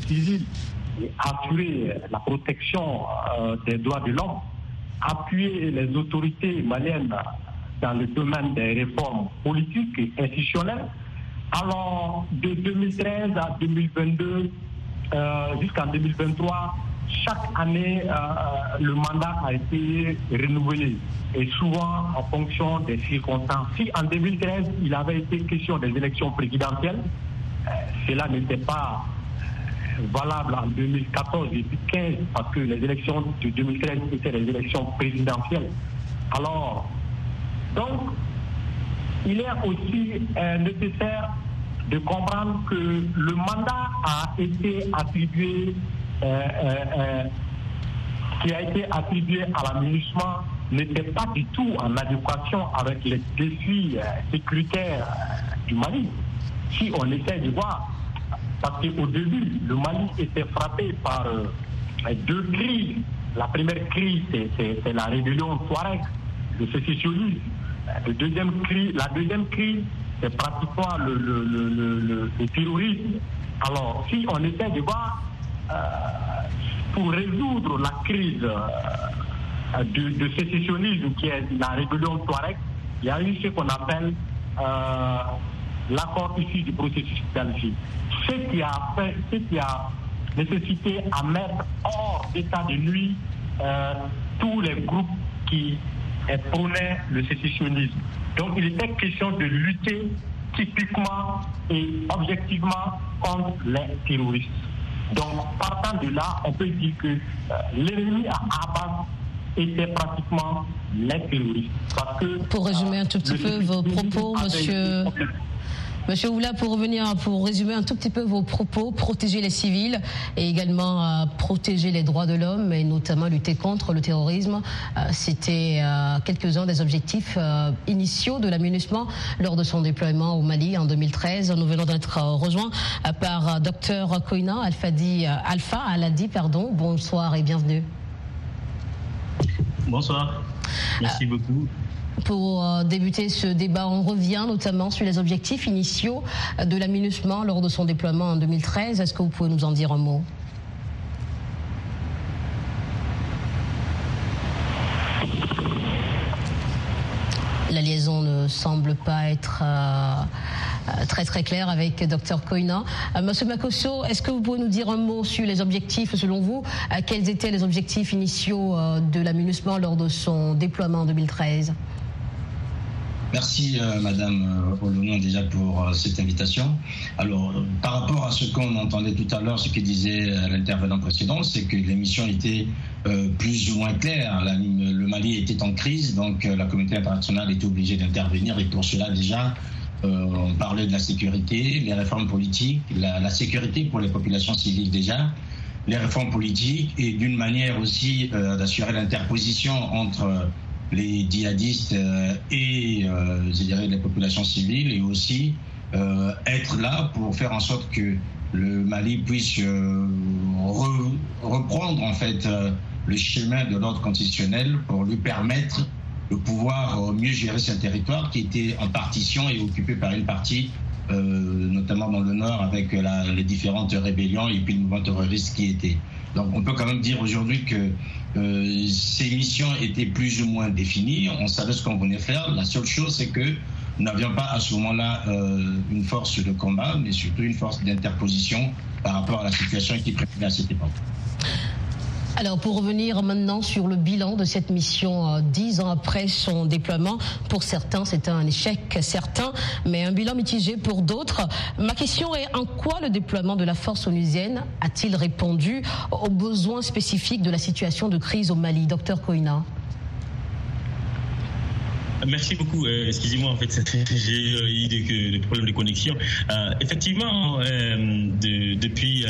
civils et assurer la protection euh, des droits de l'homme, appuyer les autorités maliennes dans le domaine des réformes politiques et institutionnelles. Alors, de 2013 à 2022 euh, jusqu'en 2023, chaque année, euh, le mandat a été renouvelé et souvent en fonction des circonstances. Si en 2013, il avait été question des élections présidentielles, cela n'était pas valable en 2014 et 2015 parce que les élections de 2013 étaient les élections présidentielles. Alors, donc, il est aussi euh, nécessaire de comprendre que le mandat a été attribué, euh, euh, qui a été attribué à l'aménagement n'était pas du tout en adéquation avec les défis sécuritaires du Mali. Si on essaie de voir parce qu'au début, le Mali était frappé par euh, deux crises. La première crise, c'est la rébellion Touareg, le sécessionnisme. Crise, la deuxième crise, c'est pratiquement le, terrorisme. Alors, si on essaie de voir, euh, pour résoudre la crise euh, de, sécessionnisme qui est la rébellion Touareg, il y a eu ce qu'on appelle l'accord issu du processus d'Alger. Ce qui a fait, ce qui a nécessité à mettre hors d'état de nuit euh, tous les groupes qui prônaient le sécessionnisme. Donc il était question de lutter typiquement et objectivement contre les terroristes. Donc partant de là, on peut dire que euh, l'ennemi à Abbas était pratiquement les terroristes. Parce que, Pour résumer un tout petit peu vos propos, monsieur. Monsieur Oula, pour revenir, pour résumer un tout petit peu vos propos, protéger les civils et également euh, protéger les droits de l'homme et notamment lutter contre le terrorisme, euh, c'était euh, quelques-uns des objectifs initiaux de l'aménagement lors de son déploiement au Mali en 2013. Nous venons d'être rejoints par Dr Koina Alfadi, Alpha Aladi, pardon. Bonsoir et bienvenue. Bonsoir. Merci beaucoup. Pour euh, débuter ce débat, on revient notamment sur les objectifs initiaux de l'aménagement lors de son déploiement en 2013. Est-ce que vous pouvez nous en dire un mot? La liaison ne semble pas être euh, euh, très très claire avec Dr Koina. Monsieur Makosso, est-ce que vous pouvez nous dire un mot sur les objectifs selon vous? Quels étaient les objectifs initiaux de l'aménagement lors de son déploiement en 2013 Merci euh, Madame euh, Olonon déjà pour euh, cette invitation. Alors par rapport à ce qu'on entendait tout à l'heure, ce que disait l'intervenant précédent, c'est que l'émission était plus ou moins claire. le Mali était en crise, donc la communauté internationale était obligée d'intervenir et pour cela déjà on parlait de la sécurité, les réformes politiques, la, sécurité pour les populations civiles déjà, les réformes politiques et d'une manière aussi d'assurer l'interposition entre les djihadistes euh, et euh, je dirais les populations civiles et aussi euh, être là pour faire en sorte que le Mali puisse reprendre en fait le chemin de l'ordre constitutionnel pour lui permettre de pouvoir mieux gérer son territoire qui était en partition et occupé par une partie, notamment dans le nord avec les différentes rébellions et puis le mouvement terroriste qui était. Donc on peut quand même dire aujourd'hui que euh, ces missions étaient plus ou moins définies, on savait ce qu'on venait faire. La seule chose, c'est que nous n'avions pas à ce moment-là euh, une force de combat, mais surtout une force d'interposition par rapport à la situation qui prévalait à cette époque. Alors pour revenir maintenant sur le bilan de cette mission euh, dix ans après son déploiement, pour certains c'est un échec certain, mais un bilan mitigé pour d'autres. Ma question est en quoi le déploiement de la force onusienne a-t-il répondu aux besoins spécifiques de la situation de crise au Mali? Docteur Koina Merci beaucoup. Euh, excusez-moi, en fait, j'ai eu des, problèmes de connexion. Euh, effectivement, euh, depuis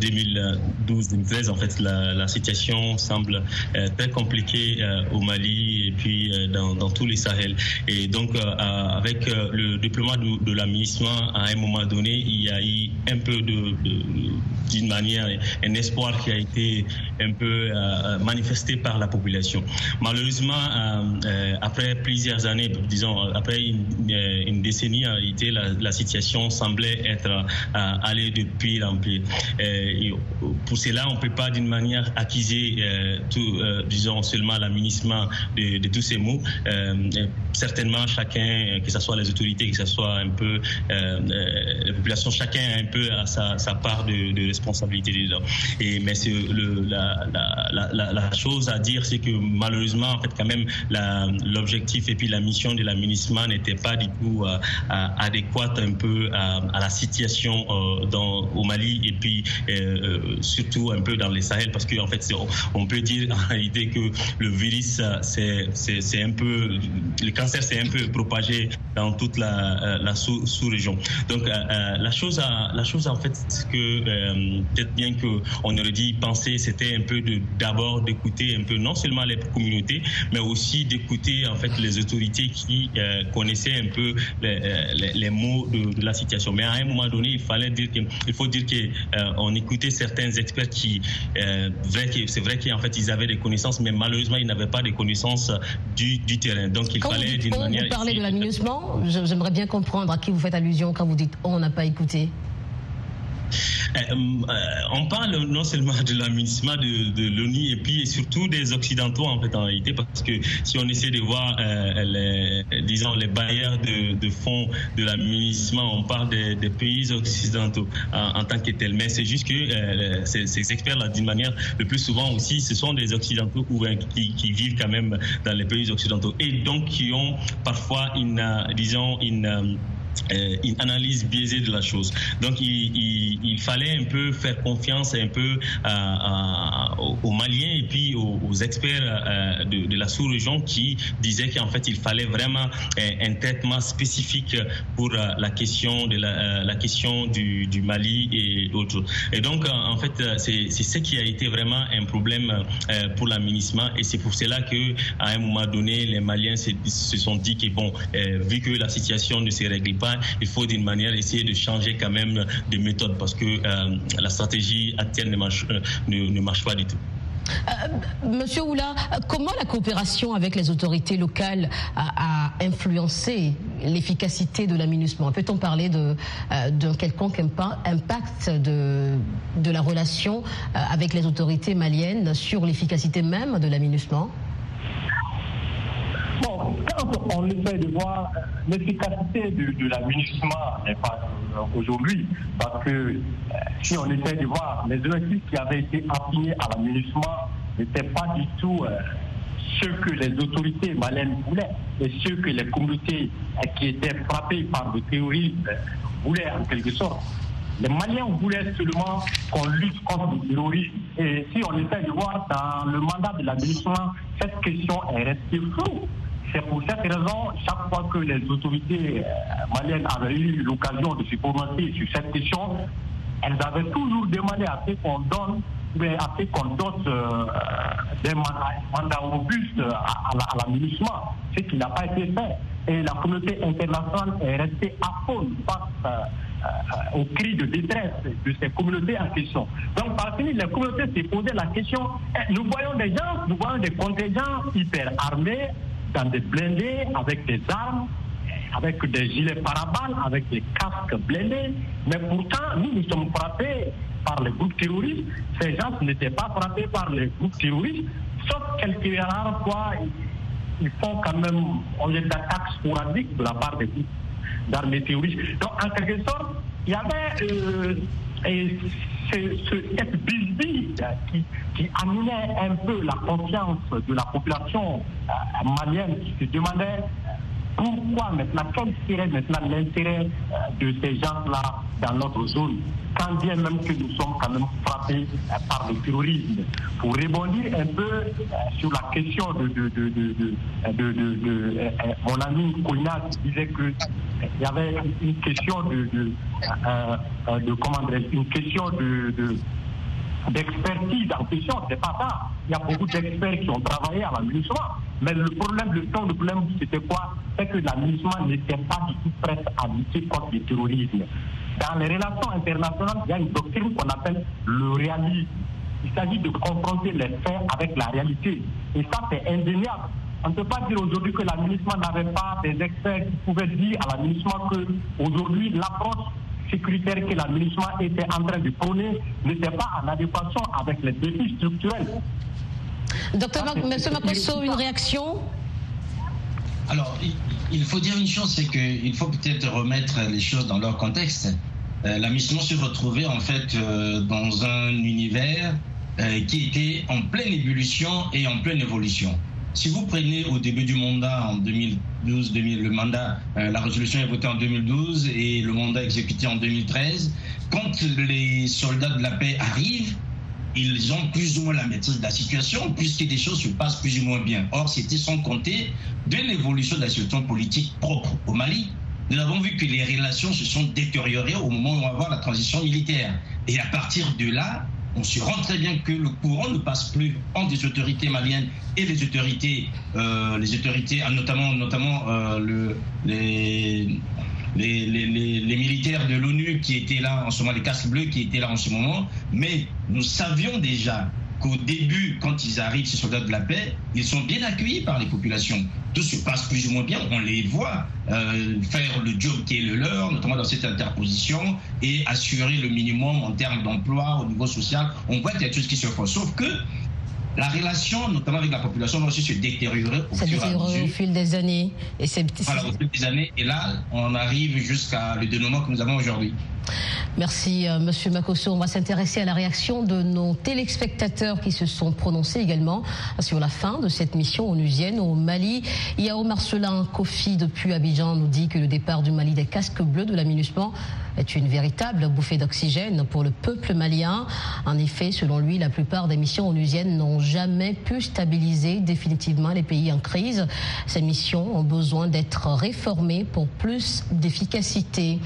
2012-2013, en fait, la, situation semble très compliquée au Mali et puis dans, dans, tous les Sahel. Et donc, avec le déploiement de, de l'aménagement, à un moment donné, il y a eu un peu d'une manière, un espoir qui a été un peu manifestée par la population. Malheureusement, après plusieurs années, disons après une, décennie, la, situation semblait être allée de pire en pire. pour cela, on ne peut pas d'une manière tout, disons seulement l'amunissement de, de, tous ces mots. Certainement, chacun, que ce soit les autorités, que ce soit un peu la population, chacun a un peu sa, part de, responsabilité. Et, mais le, la, la, la, chose à dire, c'est que malheureusement, en fait, quand même, l'objectif et puis la mission de l'aménagement n'était pas du tout euh, adéquate un peu à, la situation euh, dans, au Mali et puis euh, surtout un peu dans les Sahel parce qu'en fait, on peut dire en réalité que le virus, c'est un peu, cancer s'est un peu propagé dans toute la, la sous-région. Donc, la chose, à, la chose en fait, c'est que peut-être bien qu'on aurait dit penser, c'était un peu d'abord d'écouter un peu non seulement les communautés, mais aussi d'écouter en fait les autorités qui euh, connaissaient un peu les, euh, les, mots de, la situation. Mais à un moment donné, il fallait dire qu'il faut dire qu'on euh, écoutait certains experts qui, vrai c'est vrai qu'en fait ils avaient des connaissances, mais malheureusement ils n'avaient pas des connaissances du, du terrain. Donc il fallait d'une manière. Vous parlez de l'aménagement, j'aimerais bien comprendre à qui vous faites allusion quand vous dites on n'a pas écouté. Euh, euh, on parle non seulement de l'amunissement de, de l'ONU et puis surtout des Occidentaux en fait en réalité parce que si on essaie de voir euh, les, disons les bailleurs de, fonds de l'amunissement, on parle des, pays occidentaux en, tant que tels. Mais c'est juste que ces, experts-là, d'une manière le plus souvent aussi, ce sont des Occidentaux qui, qui, vivent quand même dans les pays occidentaux et donc qui ont parfois une, disons, une euh, une analyse biaisée de la chose. Donc il, fallait un peu faire confiance un peu aux Maliens et puis aux, experts euh, de, la sous-région qui disaient qu'en fait il fallait vraiment un, traitement spécifique pour euh, la question de la, question du, Mali et d'autres. Et donc en fait c'est ce qui a été vraiment un problème pour l'aménagement et c'est pour cela que à un moment donné les Maliens se, se sont dit que bon vu que la situation ne se règle il faut d'une manière essayer de changer quand même de méthode parce que euh, la stratégie actuelle ne marche, euh, ne, marche pas du tout. Euh, Monsieur Oula, comment la coopération avec les autorités locales a, influencé l'efficacité de l'aménagement? Peut-on parler d'un quelconque impact de, de la relation avec les autorités maliennes sur l'efficacité même de l'aménagement? Bon, quand on essaie de voir euh, l'efficacité de, de n'est pas euh, aujourd'hui, parce que euh, si on essaie de voir les objectifs qui avaient été assignés à l'aménagement n'étaient pas du tout ce que les autorités maliennes voulaient et ce que les communautés qui étaient frappées par le terrorisme voulaient en quelque sorte. Les Maliens voulaient seulement qu'on lutte contre le terrorisme. Et si on essaie de voir dans le mandat de l'aménagement, cette question est restée floue. C'est pour cette raison, chaque fois que les autorités euh, maliennes avaient eu l'occasion de se prononcer sur cette question, elles avaient toujours demandé à ce qu'on donne à ce qu'on donne euh, des mandats, robustes à, l'aménagement, ce qui n'a pas été fait. Et la communauté internationale est restée à fond face euh, au cri de détresse de ces communautés en question. Donc, parmi les communautés s'est posé la question, eh, nous voyons des gens, nous voyons des contingents hyper armés, dans des blindés avec des armes, avec des gilets paraballes, avec des casques blindés. Mais pourtant, nous, nous sommes frappés par les groupes terroristes. Ces gens n'étaient pas frappés par les groupes terroristes, sauf quelques rares fois, ils font quand même, on les attaques sporadiques de la part des groupes d'armées terroristes. Donc, en quelque sorte, il y avait euh, et cette bisbille qui, qui un peu la confiance de la population euh, malienne qui se demandait pourquoi maintenant, quel serait maintenant l'intérêt euh, de ces gens-là dans notre zone, quand bien même que nous sommes quand même frappés par le terrorisme? Pour rebondir un peu sur la question de, de, de, de mon ami Koina qui disait qu'il y avait une question de, de, comment une question de d'expertise en question, c'est pas ça. Il y a beaucoup d'experts qui ont travaillé à l'aménagement. Mais le problème, le temps, le problème, c'était quoi? C'est que l'aménagement n'était pas du tout prêt à lutter contre le terrorisme. Dans les relations internationales, il y a une doctrine qu'on appelle le réalisme. Il s'agit de confronter les faits avec la réalité. Et ça, c'est indéniable. On ne peut pas dire aujourd'hui que l'administration n'avait pas des experts qui pouvaient dire à l'administration qu'aujourd'hui, l'approche sécuritaire que l'administration était en train de prôner n'était pas en adéquation avec les défis structurels. Docteur Monsieur Makosso, une réaction? Alors, il faut dire une chose, c'est qu'il faut peut-être remettre les choses dans leur contexte. Euh, la mission se retrouvait en fait euh, dans un univers euh, qui était en pleine ébullition et en pleine évolution. Si vous prenez au début du mandat en 2012, 2000, le mandat, la résolution est votée en 2012 et le mandat exécuté en 2013, quand les soldats de la paix arrivent, ils ont plus ou moins la maîtrise de la situation puisque des choses se passent plus ou moins bien. Or, c'était sans compter de l'évolution de la situation politique propre au Mali nous avons vu que les relations se sont détériorées au moment où on va avoir la transition militaire. Et à partir de là, on se rend très bien que le courant ne passe plus entre les autorités maliennes et les autorités, euh, les autorités, notamment, notamment euh, le, les, les, militaires de l'ONU qui étaient là en ce moment, les casques bleus qui étaient là en ce moment. Mais nous savions déjà qu'au début, quand ils arrivent, ces soldats de la paix, ils sont bien accueillis par les populations. Tout se passe plus ou moins bien. On les voit euh, faire le job qui est le leur, notamment dans cette interposition, et assurer le minimum en termes d'emploi au niveau social. On voit qu'il y a tout ce qui se fait. Sauf que la relation, notamment avec la population, va aussi se détériorer au, fur et au fil des années. Et c'est voilà, au fil des années. Et là, on arrive jusqu'à le dénouement que nous avons aujourd'hui. Merci, euh, Monsieur Makosso. On va s'intéresser à la réaction de nos téléspectateurs qui se sont prononcés également sur la fin de cette mission onusienne au Mali. Yao Marcelin Kofi depuis Abidjan nous dit que le départ du Mali des casques bleus de la est une véritable bouffée d'oxygène pour le peuple malien. En effet, selon lui, la plupart des missions onusiennes n'ont jamais pu stabiliser définitivement les pays en crise. Ces missions ont besoin d'être réformées pour plus d'efficacité.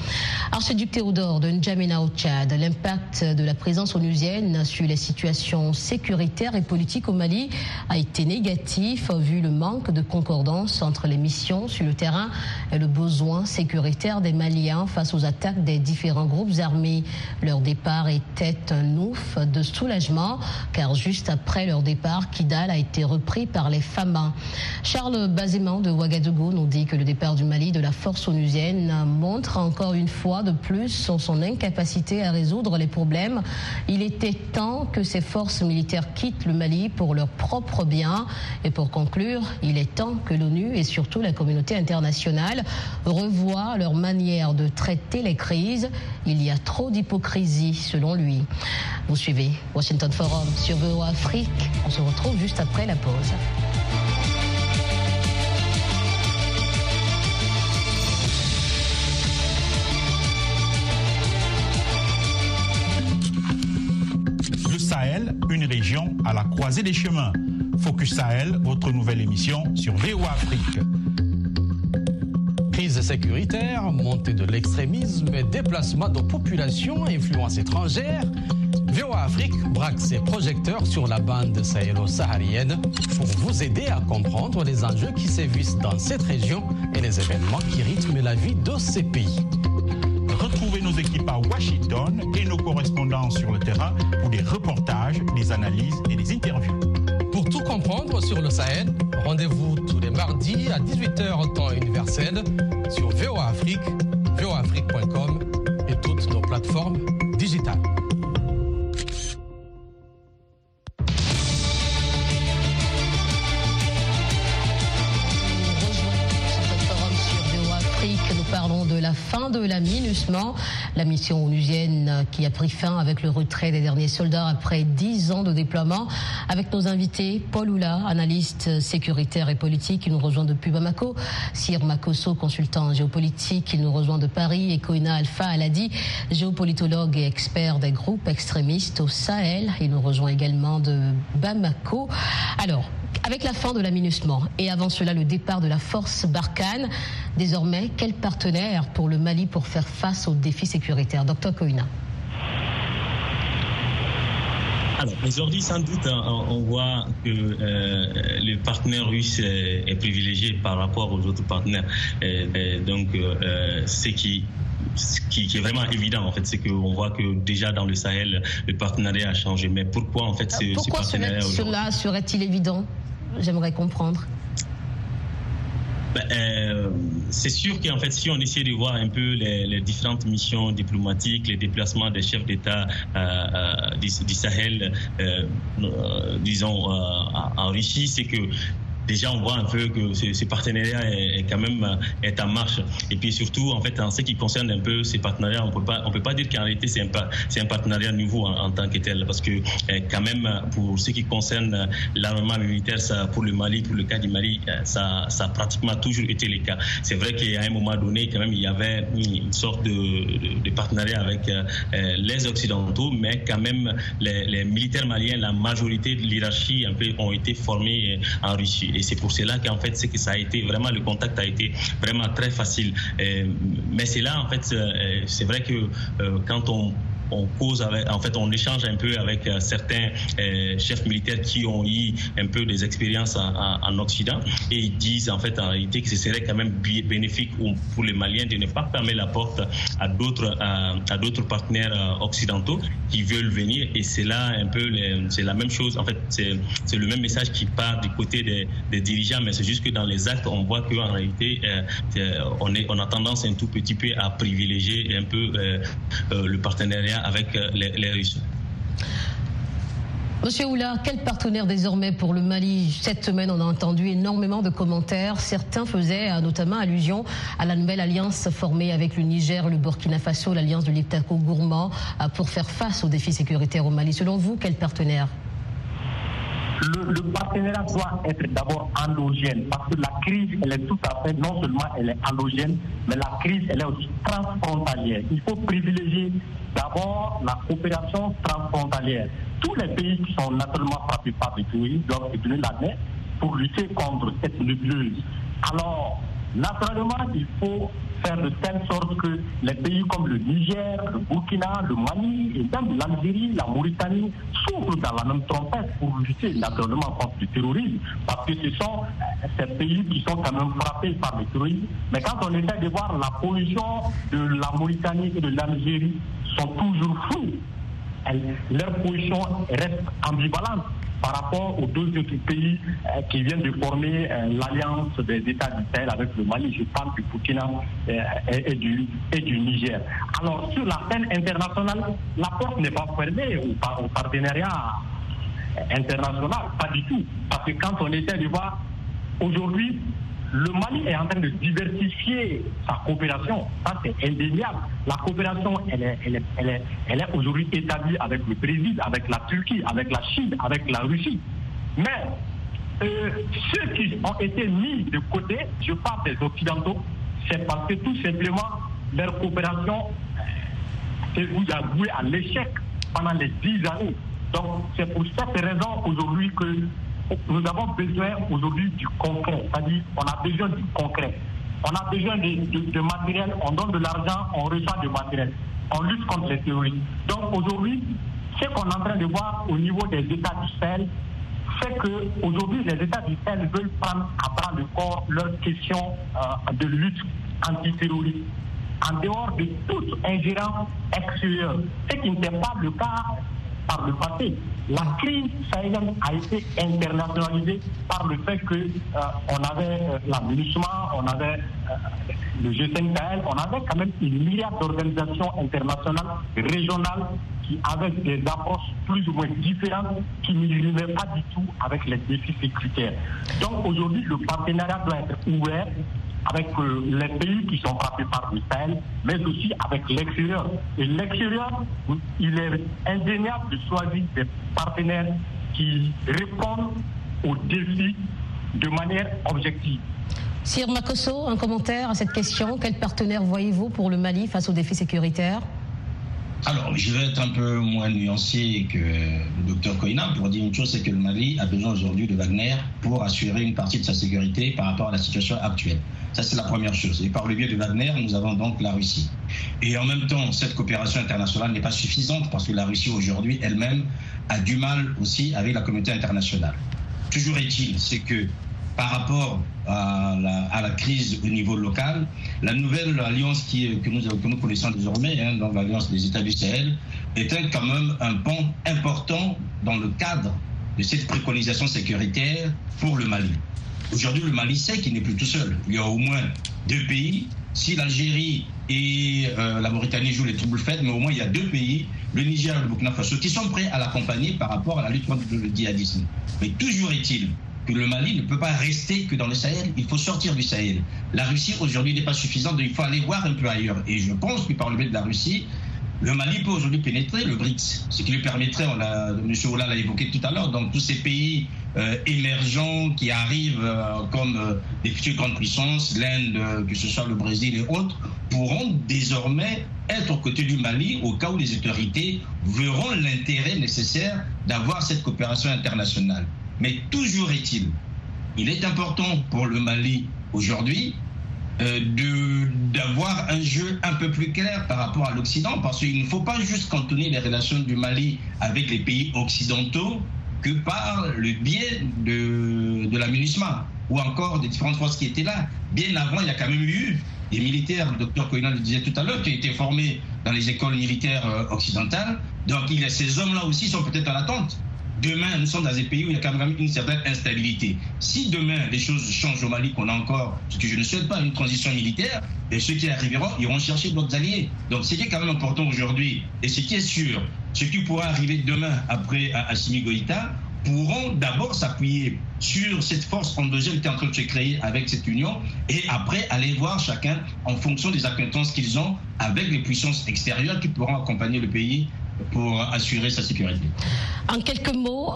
Archiduc Théodore de N'Djamena au Tchad, l'impact de la présence onusienne sur les situations sécuritaires et politiques au Mali a été négatif vu le manque de concordance entre les missions sur le terrain et le besoin sécuritaire des Maliens face aux attaques des différents groupes armés. Leur départ était un ouf de soulagement car juste après leur départ, Kidal a été repris par les FAMA. Charles Bazéman de Ouagadougou nous dit que le départ du Mali de la force onusienne montre encore une fois de plus son incapacité à résoudre les problèmes. Il était temps que ces forces militaires quittent le Mali pour leur propre bien. Et pour conclure, il est temps que l'ONU et surtout la communauté internationale revoient leur manière de traiter les crises. Il y a trop d'hypocrisie selon lui. Vous suivez Washington Forum sur VO Afrique. On se retrouve juste après la pause. Une région à la croisée des chemins. Focus Sahel, votre nouvelle émission sur VO Afrique. Crise sécuritaire, montée de l'extrémisme déplacement de populations influence étrangère, VOA Afrique braque ses projecteurs sur la bande sahélo-saharienne pour vous aider à comprendre les enjeux qui sévissent dans cette région et les événements qui rythment la vie de ces pays. Nos équipes à Washington et nos correspondants sur le terrain pour des reportages, des analyses et des interviews. Pour tout comprendre sur le Sahel, rendez-vous tous les mardis à 18h temps universel sur VOA Afrique, voafrique.com et toutes nos plateformes digitales. fin de la MINUSMA, la mission onusienne qui a pris fin avec le retrait des derniers soldats après dix ans de déploiement. Avec nos invités, Paul Oula, analyste sécuritaire et politique, qui nous rejoint depuis Bamako, Sir Makoso, consultant géopolitique, qui nous rejoint de Paris, et Koina Alpha Aladi, géopolitologue et expert des groupes extrémistes au Sahel. Il nous rejoint également de Bamako. Alors, avec la fin de la et avant cela le départ de la force Barkhane, désormais, quel partenaire pour le Mali pour faire face aux défis sécuritaires? Docteur Koina. Alors, aujourd'hui, sans doute, hein, on, voit que euh, le partenaire russe est, privilégié par rapport aux autres partenaires. donc, euh, ce qui qui, est vraiment évident en fait, c'est qu'on voit que déjà dans le Sahel, le partenariat a changé. Mais pourquoi en fait ce, pourquoi ce partenariat cela serait-il évident? J'aimerais comprendre. Ben, euh, c'est sûr qu'en fait, si on essaie de voir un peu les, différentes missions diplomatiques, les déplacements des chefs d'État euh, euh, du, Sahel, disons, en Russie, c'est que déjà on voit un peu que ce, partenariat est, quand même euh, est en marche. Et puis surtout, en fait, en ce qui concerne un peu ces partenariats, on peut pas on peut pas dire qu'en réalité c'est un c'est un partenariat nouveau en, tant que tel, parce que euh, quand même pour ce qui concerne euh, l'armement militaire, ça, pour le Mali, pour le cas du Mali, ça, ça a pratiquement toujours été le cas. C'est vrai qu'à un moment donné, quand même, il y avait une sorte de, de, partenariat avec les Occidentaux, mais quand même les, les militaires maliens, la majorité de l'hierarchie un peu ont été formés en Russie. Et c'est pour cela qu'en fait, c'est que ça a été vraiment, le contact a été vraiment très facile. mais c'est là, en fait, euh, c'est vrai que euh, quand on on cause en fait, on échange un peu avec euh, certains euh, chefs militaires qui ont eu un peu des expériences en, Occident et ils disent en fait en réalité que ce serait quand même bénéfique pour les Maliens de ne pas fermer la porte à d'autres partenaires euh, occidentaux qui veulent venir et c'est là un peu c'est la même chose. En fait c'est le même message qui part du côté des, des dirigeants mais c'est juste que dans les actes on voit qu'en réalité on est on a tendance un tout petit peu à privilégier un peu le partenariat avec euh, les, Russes. Monsieur Oula, quel partenaire désormais pour le Mali? Cette semaine, on a entendu énormément de commentaires. Certains faisaient euh, notamment allusion à la nouvelle alliance formée avec le Niger, le Burkina Faso, l'alliance de l'Iptaco gourmand euh, pour faire face aux défis sécuritaires au Mali. Selon vous, quel partenaire? Le, partenariat doit être d'abord endogène parce que la crise, elle est tout à fait, non seulement elle est endogène, mais la crise, elle est aussi transfrontalière. Il faut privilégier d'abord la coopération transfrontalière. Tous les pays qui sont naturellement frappés par les pays doivent donner la main pour lutter contre cette nébuleuse. Alors, naturellement, il faut faire de telle sorte que les pays comme le Niger, le Burkina, le Mali et même l'Algérie, la Mauritanie s'ouvrent dans la même trompette pour lutter naturellement contre le terrorisme, parce que ce sont euh, ces pays qui sont quand même frappés par le terrorisme. Mais quand on essaie de voir la position de la Mauritanie et de l'Algérie sont toujours floues, leur position reste ambivalente par rapport aux deux autres pays euh, qui viennent de former euh, l'alliance des États du Sahel avec le Mali, je parle du Burkina euh, et, du, et du Niger. Alors sur la scène internationale, la porte n'est pas fermée au, au partenariat international, pas du tout. Parce que quand on essaie de voir aujourd'hui le Mali est en train de diversifier sa coopération. Ça, c'est indéniable. La coopération, elle est, elle est, elle est, elle est aujourd'hui établie avec le Brésil, avec la Turquie, avec la Chine, avec la Russie. Mais euh, ceux qui ont été mis de côté, je parle des Occidentaux, c'est parce que tout simplement leur coopération s'est vouée à l'échec pendant les dix années. Donc c'est pour cette raison aujourd'hui que nous avons besoin aujourd'hui du concret. C'est-à-dire, on a besoin du concret. On a besoin de, matériel, on donne de l'argent, on reçoit du matériel. On lutte contre les terroristes. Donc aujourd'hui, ce qu'on est en train de voir au niveau des États du Sahel, c'est qu'aujourd'hui, les États du Sahel veulent prendre à bras le corps leur question euh, de lutte antiterroriste en dehors de toute ingérence extérieure, ce qui n'était pas le cas par le passé. La crise sahélienne a été internationalisée par le fait qu'on euh, avait euh, l'aménagement, on avait euh, le G5 Sahel, on avait quand même une myriade d'organisations internationales, régionales, qui avaient des approches plus ou moins différentes, qui ne pas du tout avec les défis sécuritaires. Donc aujourd'hui, le partenariat doit être ouvert avec euh, les pays qui sont frappés par le mais aussi avec l'extérieur. Et l'extérieur, il est indéniable de choisir des partenaires qui répondent aux défis de manière objective. Sir Makoso, un commentaire à cette question. Quel partenaire voyez-vous pour le Mali face aux défis sécuritaires? Alors, je vais être un peu moins nuancé que le docteur Koina pour dire une chose, c'est que le Mali a besoin aujourd'hui de Wagner pour assurer une partie de sa sécurité par rapport à la situation actuelle. Ça, c'est la première chose. Et par le biais de Wagner, nous avons donc la Russie. Et en même temps, cette coopération internationale n'est pas suffisante parce que la Russie aujourd'hui elle-même a du mal aussi avec la communauté internationale. Toujours est-il, c'est que par rapport à la, crise au niveau local, la nouvelle alliance que, nous, connaissons désormais, hein, donc l'alliance des États du Sahel, est quand même un pont important dans le cadre de cette préconisation sécuritaire pour le Mali. Aujourd'hui, le Mali sait qu'il n'est plus tout seul. Il y a au moins deux pays. Si l'Algérie et euh, la Mauritanie jouent les troubles faits, mais au moins il y a deux pays, le Niger et le Burkina Faso, qui sont prêts à l'accompagner par rapport à la lutte contre le djihadisme. Mais toujours est-il que le Mali ne peut pas rester que dans le Sahel, il faut sortir du Sahel. La Russie aujourd'hui n'est pas suffisante, il faut aller voir un peu ailleurs. Et je pense que par le biais de la Russie, le Mali peut aujourd'hui pénétrer le BRICS, ce qui lui permettrait, on a, M. Ola l'a évoqué tout à l'heure, donc tous ces pays euh, émergents qui arrivent euh, comme euh, des futures grandes puissances, l'Inde, que ce soit le Brésil et autres, pourront désormais être aux côtés du Mali au cas où les autorités verront l'intérêt nécessaire d'avoir cette coopération internationale. Mais toujours est-il, il est important pour le Mali aujourd'hui euh, d'avoir un jeu un peu plus clair par rapport à l'Occident, parce qu'il ne faut pas juste cantonner les relations du Mali avec les pays occidentaux que par le biais de, de la MINUSMA ou encore des différentes forces qui étaient là. Bien avant, il y a quand même eu des militaires, le docteur Koina le disait tout à l'heure, qui ont été formés dans les écoles militaires euh, occidentales. Donc il y a ces hommes-là aussi sont peut-être en attente Demain, nous sommes dans un pays où il y a quand même une certaine instabilité. Si demain les choses changent au Mali, qu'on a encore, que je ne souhaite pas, une transition militaire, et ceux qui arriveront iront chercher d'autres alliés. Donc ce qui est quand même important aujourd'hui, et ce qui est sûr, ce qui pourra arriver demain après Assimi Goïta, pourront d'abord s'appuyer sur cette force endogène qui est en train de se créer avec cette union et après aller voir chacun en fonction des acquaintances qu'ils ont avec les puissances extérieures qui pourront accompagner le pays pour assurer sa sécurité. En quelques mots,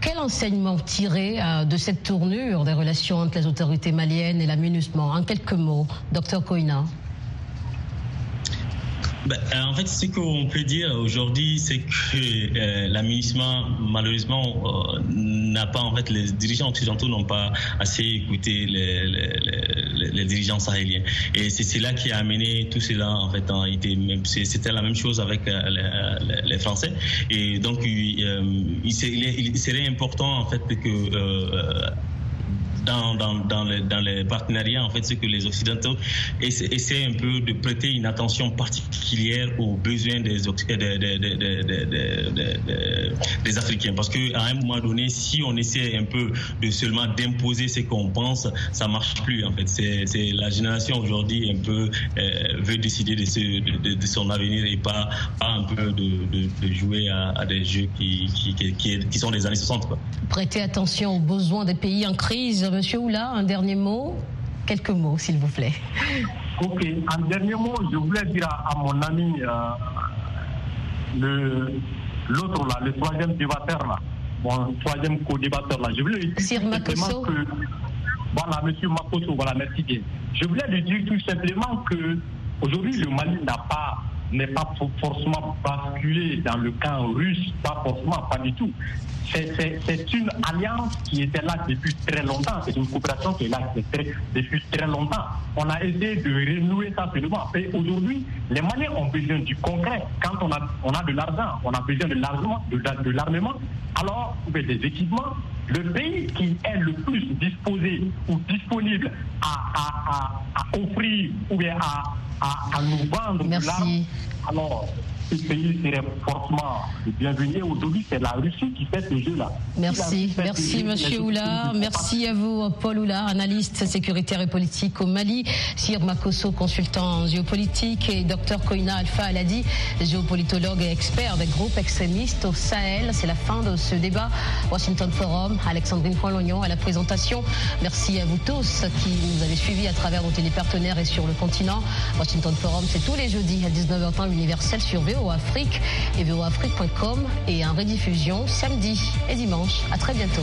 quel enseignement tirer euh, de cette tournure des relations entre les autorités maliennes et la En quelques mots, docteur Koina. Ben, euh, en fait, ce qu'on peut dire aujourd'hui, c'est que euh, l'aménagement, malheureusement, euh, n'a pas, en fait, les dirigeants occidentaux n'ont pas assez écouté les, les, les, dirigeants sahéliens. Et c'est cela qui a amené tout cela, en fait, en été. C'était la même chose avec les, Français. Et donc, il, il, serait important, en fait, que dans, dans, dans, les, dans les partenariats, en fait, c'est que les Occidentaux essaient, un peu de prêter une attention particulière aux besoins des, des, des, des Africains. Parce qu'à un moment donné, si on essaie un peu de seulement d'imposer ce qu'on pense, ça marche plus, en fait. C'est la génération aujourd'hui un peu euh, veut décider de, de, son avenir et pas, pas un peu de, jouer à, des jeux qui, qui, qui, qui, sont des années 60. Quoi. Prêter attention aux besoins des pays en crise Monsieur Oula, un dernier mot Quelques mots, s'il vous plaît. Ok, un dernier mot, je voulais dire à, mon ami, euh, l'autre là, le troisième débatteur là, mon troisième co-débatteur là, je voulais lui dire simplement que, voilà, monsieur Makoso, voilà, merci bien. Je voulais lui dire tout simplement que aujourd'hui le Mali n'a pas n'est pas forcément basculé dans le camp russe, pas forcément, pas du tout. C'est une alliance qui était là depuis très longtemps. C'est une coopération qui est là depuis très longtemps. On a essayé de renouer ça seulement. Et aujourd'hui, les Maliens ont besoin du concret. Quand on a, on a de l'argent, on a besoin de l'armement, de, l'armement, alors des équipements. Le pays qui est le plus disposé ou disponible à, à offrir ou bien à, à, nous vendre Merci. Alors, ce pays serait fortement bienvenu. Aujourd'hui, c'est la Russie qui fait ce jeu-là. Merci, merci Monsieur Oula. Merci à vous, Paul Oula, analyste sécuritaire et politique au Mali. Sir Makoso, consultant géopolitique. Et Dr Koina Alpha Aladi, géopolitologue et expert des groupes extrémistes au Sahel. C'est la fin de ce débat. Washington Forum, Alexandrine Poinlognon à la présentation. Merci à vous tous qui nous avez suivis à travers nos télépartenaires et sur le continent. Washington Forum, c'est tous les jeudis à 19h30 universel sur VO Afrique et voafrique.com et en rediffusion samedi et dimanche. À très bientôt.